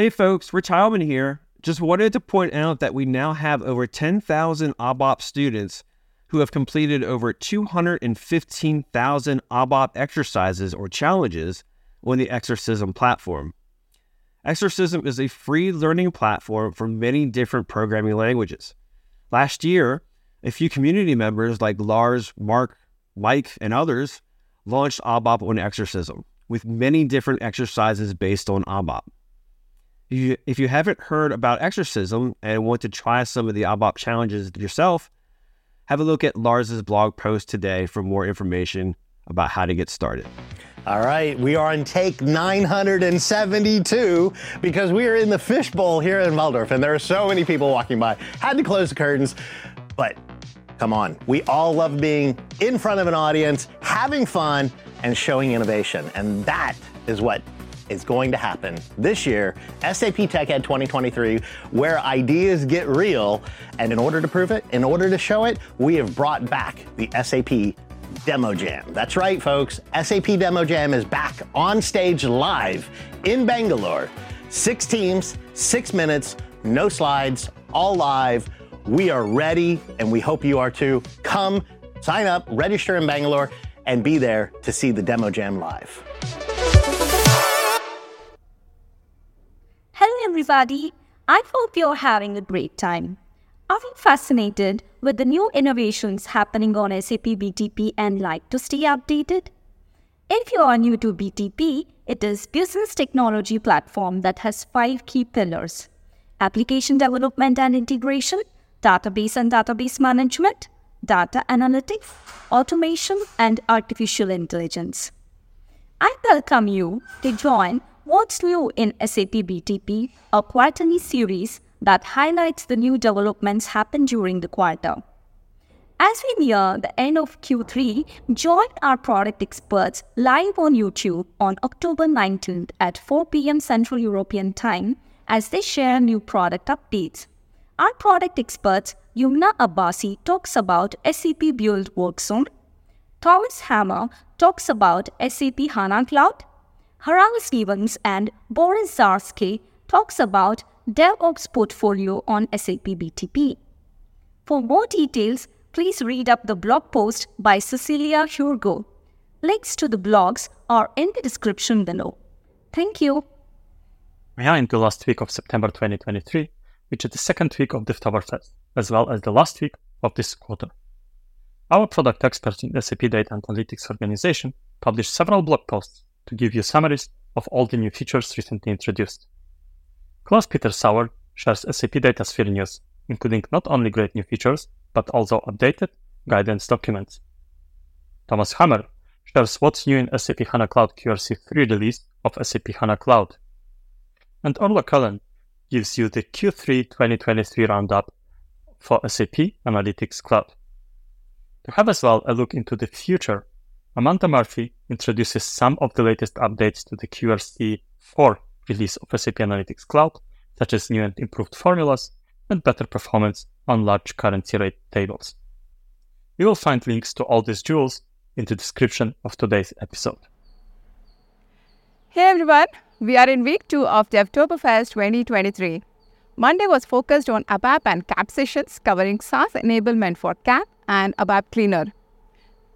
Hey folks, Rich Heilman here. Just wanted to point out that we now have over 10,000 ABAP students who have completed over 215,000 ABAP exercises or challenges on the Exercism platform. Exercism is a free learning platform for many different programming languages. Last year, a few community members like Lars, Mark, Mike, and others launched ABAP on Exercism with many different exercises based on ABAP. If you, if you haven't heard about Exercism and want to try some of the ABAP challenges yourself, have a look at Lars's blog post today for more information about how to get started. All right, we are on take 972 because we are in the fishbowl here in Walldorf and there are so many people walking by. Had to close the curtains, but come on. We all love being in front of an audience, having fun, and showing innovation. And that is what is going to happen this year, SAP TechEd 2023, where ideas get real. And in order to prove it, in order to show it, we have brought back the SAP Demo Jam. That's right, folks. SAP Demo Jam is back on stage live in Bangalore. Six teams, six minutes, no slides, all live. We are ready, and we hope you are too. Come, sign up, register in Bangalore, and be there to see the Demo Jam live. Everybody. I hope you're having a great time. Are you fascinated with the new innovations happening on SAP BTP and like to stay updated? If you are new to BTP, it is business technology platform that has five key pillars: application development and integration, database and database management, data analytics, automation, and artificial intelligence. I welcome you to join What's New in SAP BTP, a quarterly series that highlights the new developments happened during the quarter. As we near the end of Q3, join our product experts live on YouTube on October 19th at 4 p.m. Central European Time as they share new product updates. Our product experts, Yumna Abbasi, talks about SAP Build Workzone. Thomas Hammer talks about SAP HANA Cloud. Harald Stevens and Boris Zarski talks about DevOps portfolio on SAP BTP. For more details, please read up the blog post by Cecilia Hurgo. Links to the blogs are in the description below. Thank you. We are in the last week of September 2023, which is the second week of Devtoberfest, as well as the last week of this quarter. Our product experts in SAP Data Analytics organization published several blog posts to give you summaries of all the new features recently introduced. Klaus-Peter Sauer shares SAP DataSphere news, including not only great new features, but also updated guidance documents. Thomas Hammer shares what's new in SAP HANA Cloud QRC 3 release of SAP HANA Cloud. And Orla Cullen gives you the Q3 2023 roundup for SAP Analytics Cloud. To have as well a look into the future, Amanda Murphy introduces some of the latest updates to the QRC 4 release of SAP Analytics Cloud, such as new and improved formulas and better performance on large currency rate tables. You will find links to all these jewels in the description of today's episode. Hey everyone, we are in week 2 of Devtoberfest 2023. Monday was focused on ABAP and CAP sessions covering SaaS enablement for CAP and ABAP Cleaner.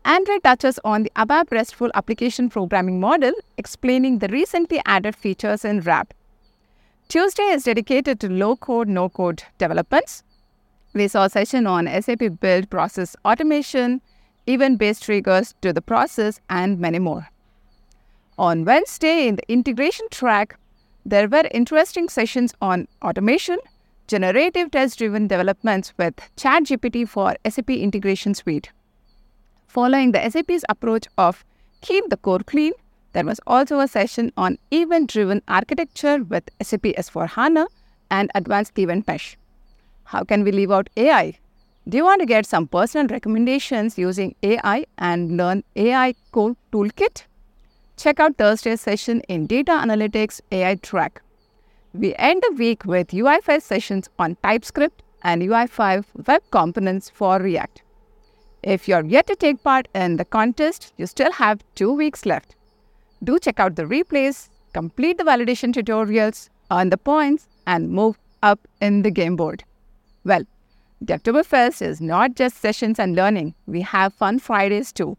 Andre touches on the ABAP RESTful application programming model, explaining the recently added features in RAP. Tuesday is dedicated to low code, no code developments. We saw a session on SAP Build process automation, event based triggers to the process, and many more. On Wednesday, in the integration track, there were interesting sessions on automation, generative test driven developments with ChatGPT for SAP Integration Suite. Following the SAP's approach of keep the core clean, there was also a session on event driven architecture with SAP S4 HANA and advanced event mesh. How can we leave out AI? Do you want to get some personal recommendations using AI and learn AI code toolkit? Check out Thursday's session in Data Analytics AI Track. We end the week with UI5 sessions on TypeScript and UI5 web components for React. If you're yet to take part in the contest, you still have two weeks left. Do check out the replays, complete the validation tutorials, earn the points, and move up in the game board. Well, Devtoberfest is not just sessions and learning, we have fun Fridays too.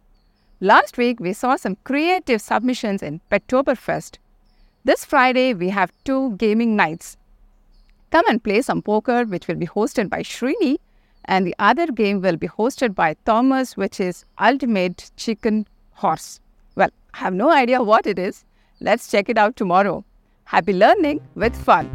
Last week, we saw some creative submissions in Pettoberfest. This Friday, we have two gaming nights. Come and play some poker, which will be hosted by Srini, and the other game will be hosted by Thomas, which is Ultimate Chicken Horse. Well, I have no idea what it is. Let's check it out tomorrow. Happy learning with fun.